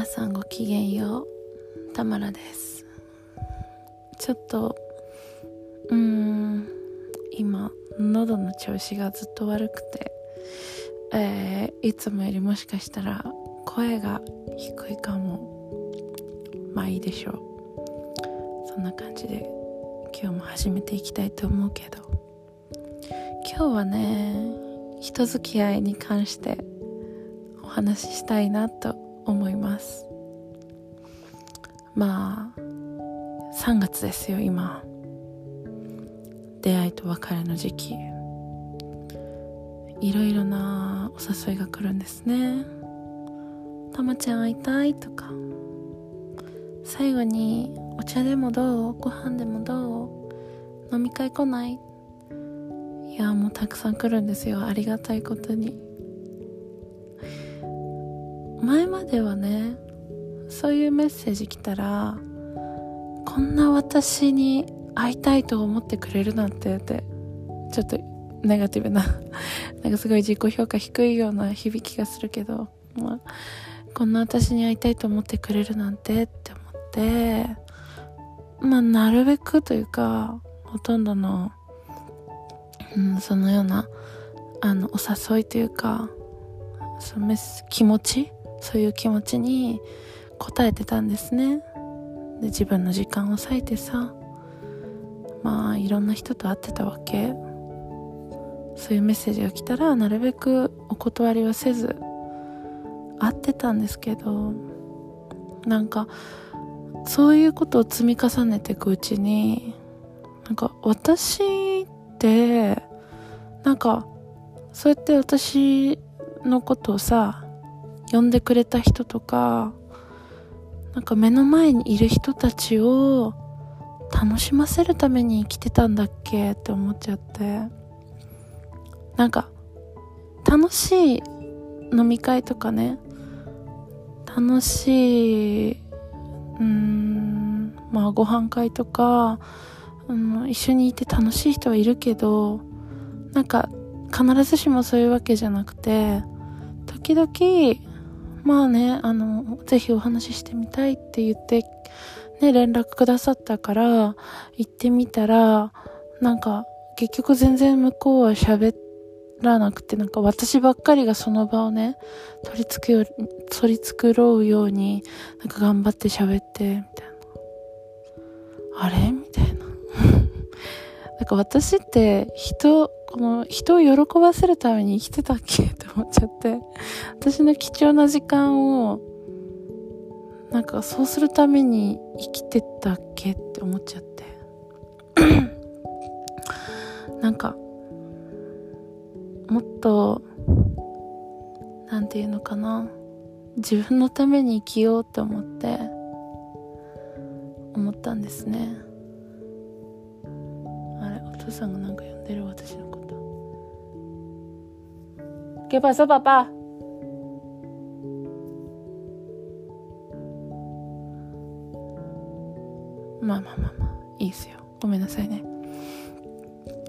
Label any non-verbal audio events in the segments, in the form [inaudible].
皆さんごきげんよう。たまらです。ちょっとうーん今喉の調子がずっと悪くて。えー、いつもよりもしかしたら声が低いかも。まあいいでしょう。そんな感じで今日も始めていきたいと思うけど。今日はね人付き合いに関してお話ししたいなと思います。まあ3月ですよ今。出会いと別れの時期。いろいろなお誘いが来るんですね。たまちゃん会いたいとか。最後にお茶でもどう？ご飯でもどう？飲み会来ない？いやもうたくさん来るんですよ。ありがたいことに。前まではねそういうメッセージ来たらこんな私に会いたいと思ってくれるなんてってちょっとネガティブな [laughs] なんかすごい自己評価低いような響きがするけど、まあ、こんな私に会いたいと思ってくれるなんてって思ってまあなるべくというかほとんどの、うん、そのようなあのお誘いというかその気持ちそういう気持ちに応えてたんですね。で自分の時間を割いてさまあいろんな人と会ってたわけ。そういうメッセージが来たらなるべくお断りはせず会ってたんですけどなんかそういうことを積み重ねていくうちになんか私ってなんかそうやって私のことをさ呼んでくれた人とかなんか目の前にいる人たちを楽しませるために生きてたんだっけ？って思っちゃって。なんか楽しい飲み会とかね。楽しいうんまあご飯会とか、うん、一緒にいて楽しい人はいるけどなんか必ずしもそういうわけじゃなくて時々まあねあのぜひお話ししてみたいって言ってね連絡くださったから行ってみたらなんか結局全然向こうは喋らなくてなんか私ばっかりがその場をね取り付けよ取り繕うようになんか頑張って喋ってみたいな。あれ？みたいな。[laughs] なんか私って人この人を喜ばせるために生きてたっけ？って思っちゃって、私の貴重な時間を、なんかそうするために生きてたっけ？って思っちゃって。[clears throat] なんか、もっと、なんていうのかな。自分のために生きようって思って、思ったんですね。あれ、お父さんがなんか呼んでる私の ¿Qué pasó, papá? まあまあまあまあ、いいっすよ。ごめんなさいね。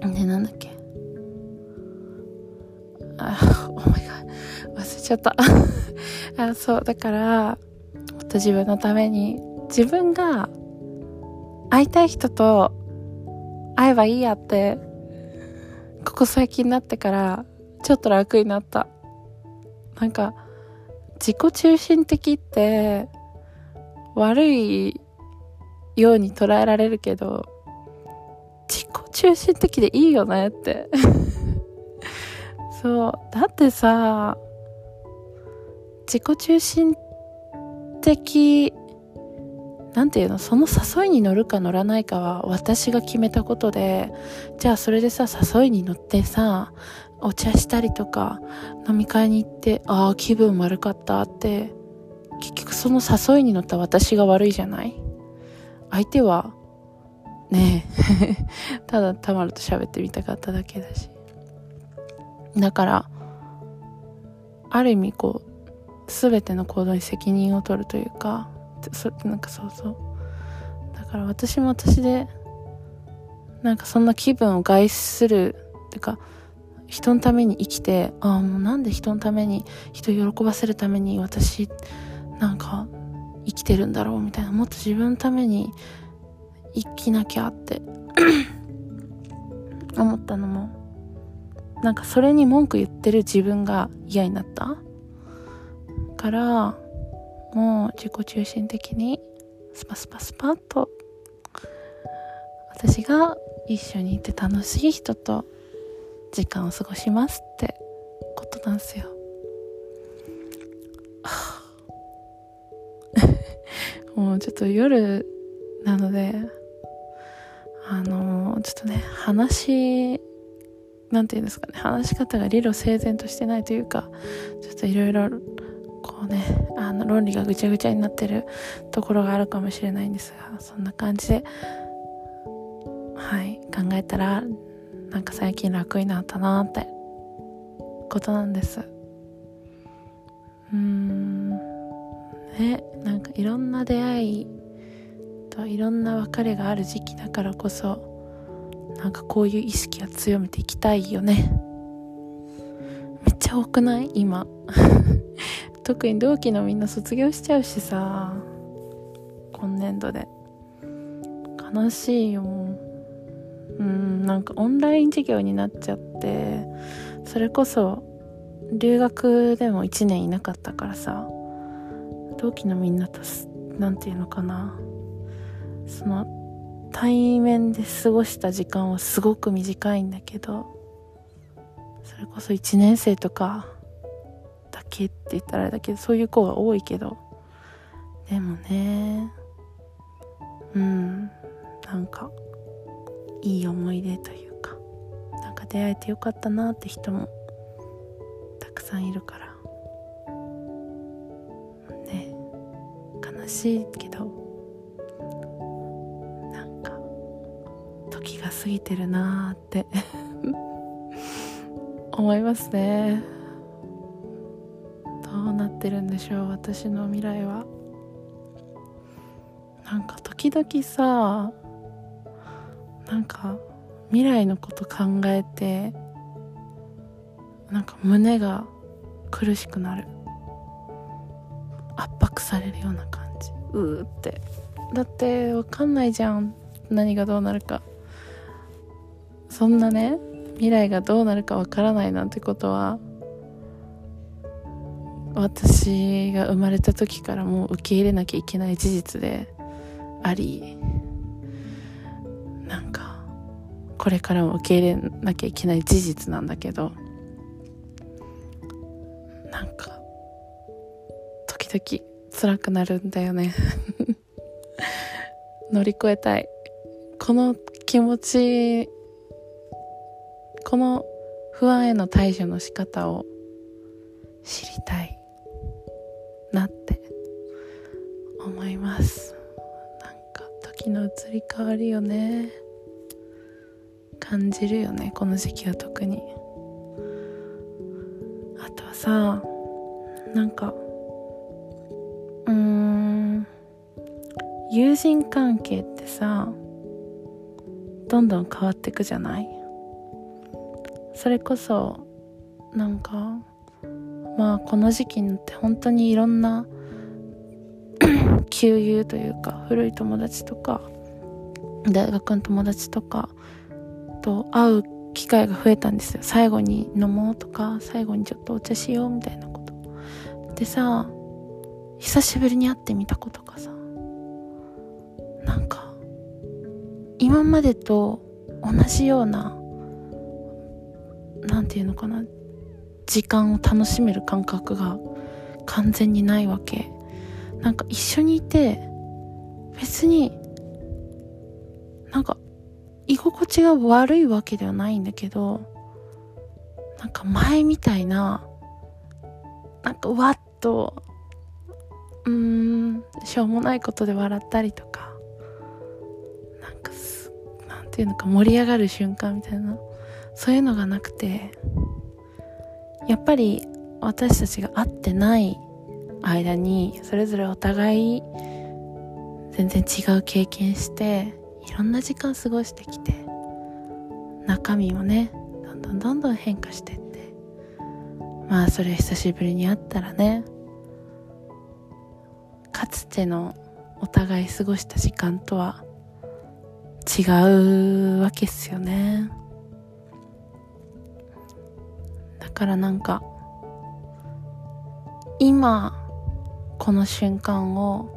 で、なんだっけ。あ、お前が忘れちゃった。[laughs] あそう、だから、もっと自分のために、自分が会いたい人と会えばいいやって、ここ最近になってからちょっと楽になった。なんか、自己中心的って悪いように捉えられるけど、自己中心的でいいよねって [laughs] そう。だってさ、自己中心的、なんていうの、その誘いに乗るか乗らないかは私が決めたことで、じゃあそれでさ、誘いに乗ってさ、お茶したりとか、飲み会に行って、ああ、気分悪かったって、結局その誘いに乗った私が悪いじゃない？相手は、ねえ [laughs] ただたまると喋ってみたかっただけだし。だから、ある意味こう、すべての行動に責任を取るというか、そなんかそうそう。だから私も私で、なんかそんな気分を害する、っていうか、人のために生きて、ああ、もうなんで人のために、人を喜ばせるために私、なんか生きてるんだろうみたいなもっと自分のために生きなきゃって [clears throat] 思ったのもなんかそれに文句言ってる自分が嫌になったからもう自己中心的にスパスパスパッと私が一緒にいて楽しい人と時間を過ごしますってことなんですよ。[laughs] もうちょっと夜なのであのちょっとね話なんて言うんですかね話し方が理路整然としてないというかちょっといろいろこうねあの論理がぐちゃぐちゃになってるところがあるかもしれないんですがそんな感じではい考えたらなんか最近楽になったなってことなんです。うーんねなんかいろんな出会いといろんな別れがある時期だからこそなんかこういう意識は強めていきたいよね。めっちゃ多くない？今。特に同期のみんな卒業しちゃうしさ今年度で。悲しいよ。うんなんかオンライン授業になっちゃってそれこそ留学でも1年いなかったからさ同期のみんなと何て言うのかな。その対面で過ごした時間はすごく短いんだけどそれこそ1年生とかけって言ったらあれだけどそういう子が多いけど。でもねうんなんかいい思い出というかなんか出会えてよかったなって人もたくさんいるから。ね悲しいけどなんか時が過ぎてるなーって [laughs] 思いますね。ってるんでしょう私の未来は。なんか時々さなんか未来のこと考えてなんか胸が苦しくなる。圧迫されるような感じ。うーって。だってわかんないじゃん。何がどうなるか。そんなね未来がどうなるかわからないなんてことは私が生まれた時からもう受け入れなきゃいけない事実でありなんかこれからも受け入れなきゃいけない事実なんだけどなんか時々辛くなるんだよね。[laughs] 乗り越えたい。この気持ちこの不安への対処の仕方を知りたい。なって思います。なんか時の移り変わりよね感じるよねこの時期は特に。あとはさなんかうーん友人関係ってさどんどん変わってくじゃない？それこそなんかまあこの時期になって本当にいろんな [coughs] 旧友というか古い友達とか大学の友達とかと会う機会が増えたんですよ。最後に飲もうとか最後にちょっとお茶しようみたいなこと。でさ久しぶりに会ってみた子とかさなんか今までと同じような何て言うのかな時間を楽しめる感覚が完全にないわけ。なんか一緒にいて別になんか居心地が悪いわけではないんだけどなんか前みたいななんかわっとうーんしょうもないことで笑ったりとかなんかすなんていうのか盛り上がる瞬間みたいなそういうのがなくて。やっぱり私たちが会ってない間にそれぞれお互い全然違う経験していろんな時間過ごしてきて中身もねどんどんどんどん変化してってまあそれ久しぶりに会ったらねかつてのお互い過ごした時間とは違うわけっすよね。からなんか今この瞬間を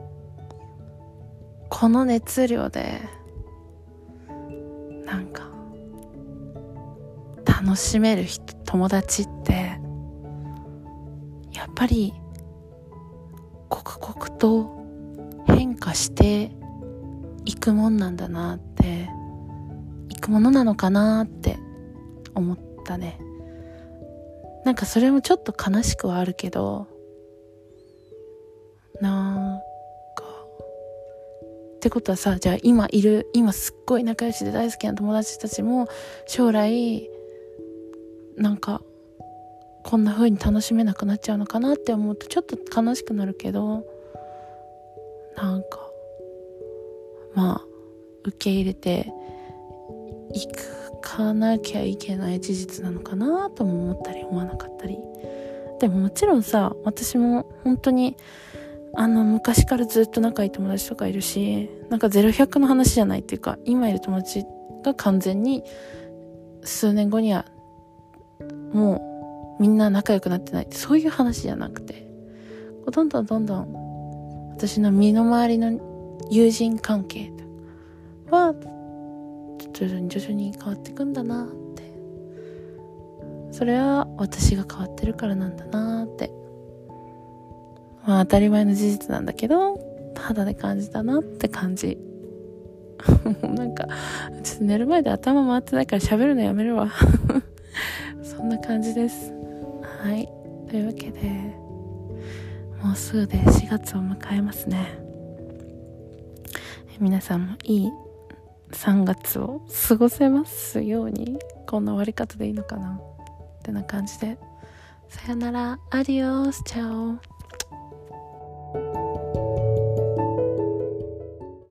この熱量でなんか楽しめる人友達ってやっぱり刻々と変化していくもんなんだなっていくものなのかなって思ったね。なんかそれもちょっと悲しくはあるけどなんかってことはさじゃあ今いる今すっごい仲良しで大好きな友達たちも将来なんかこんな風に楽しめなくなっちゃうのかなって思うとちょっと悲しくなるけどなんかまあ受け入れていくかなきゃいけない事実なのかなとも思ったり思わなかったり。でももちろんさ私も本当にあの昔からずっと仲いい友達とかいるしなんか0100の話じゃないっていうか今いる友達が完全に数年後にはもうみんな仲良くなってないってそういう話じゃなくてどんどんどんどん私の身の回りの友人関係は徐々に徐々に変わっていくんだなって。それは私が変わってるからなんだなって。まあ当たり前の事実なんだけど肌で感じたなって感じ。[laughs] なんかちょっと寝る前で頭回ってないから喋るのやめるわ。[laughs] そんな感じです。はい。というわけでもうすぐで4月を迎えますね。皆さんもいい3月を過ごせますように。こんな終わり方でいいのかな。ってな感じで。さよなら。アディオス。チャオ。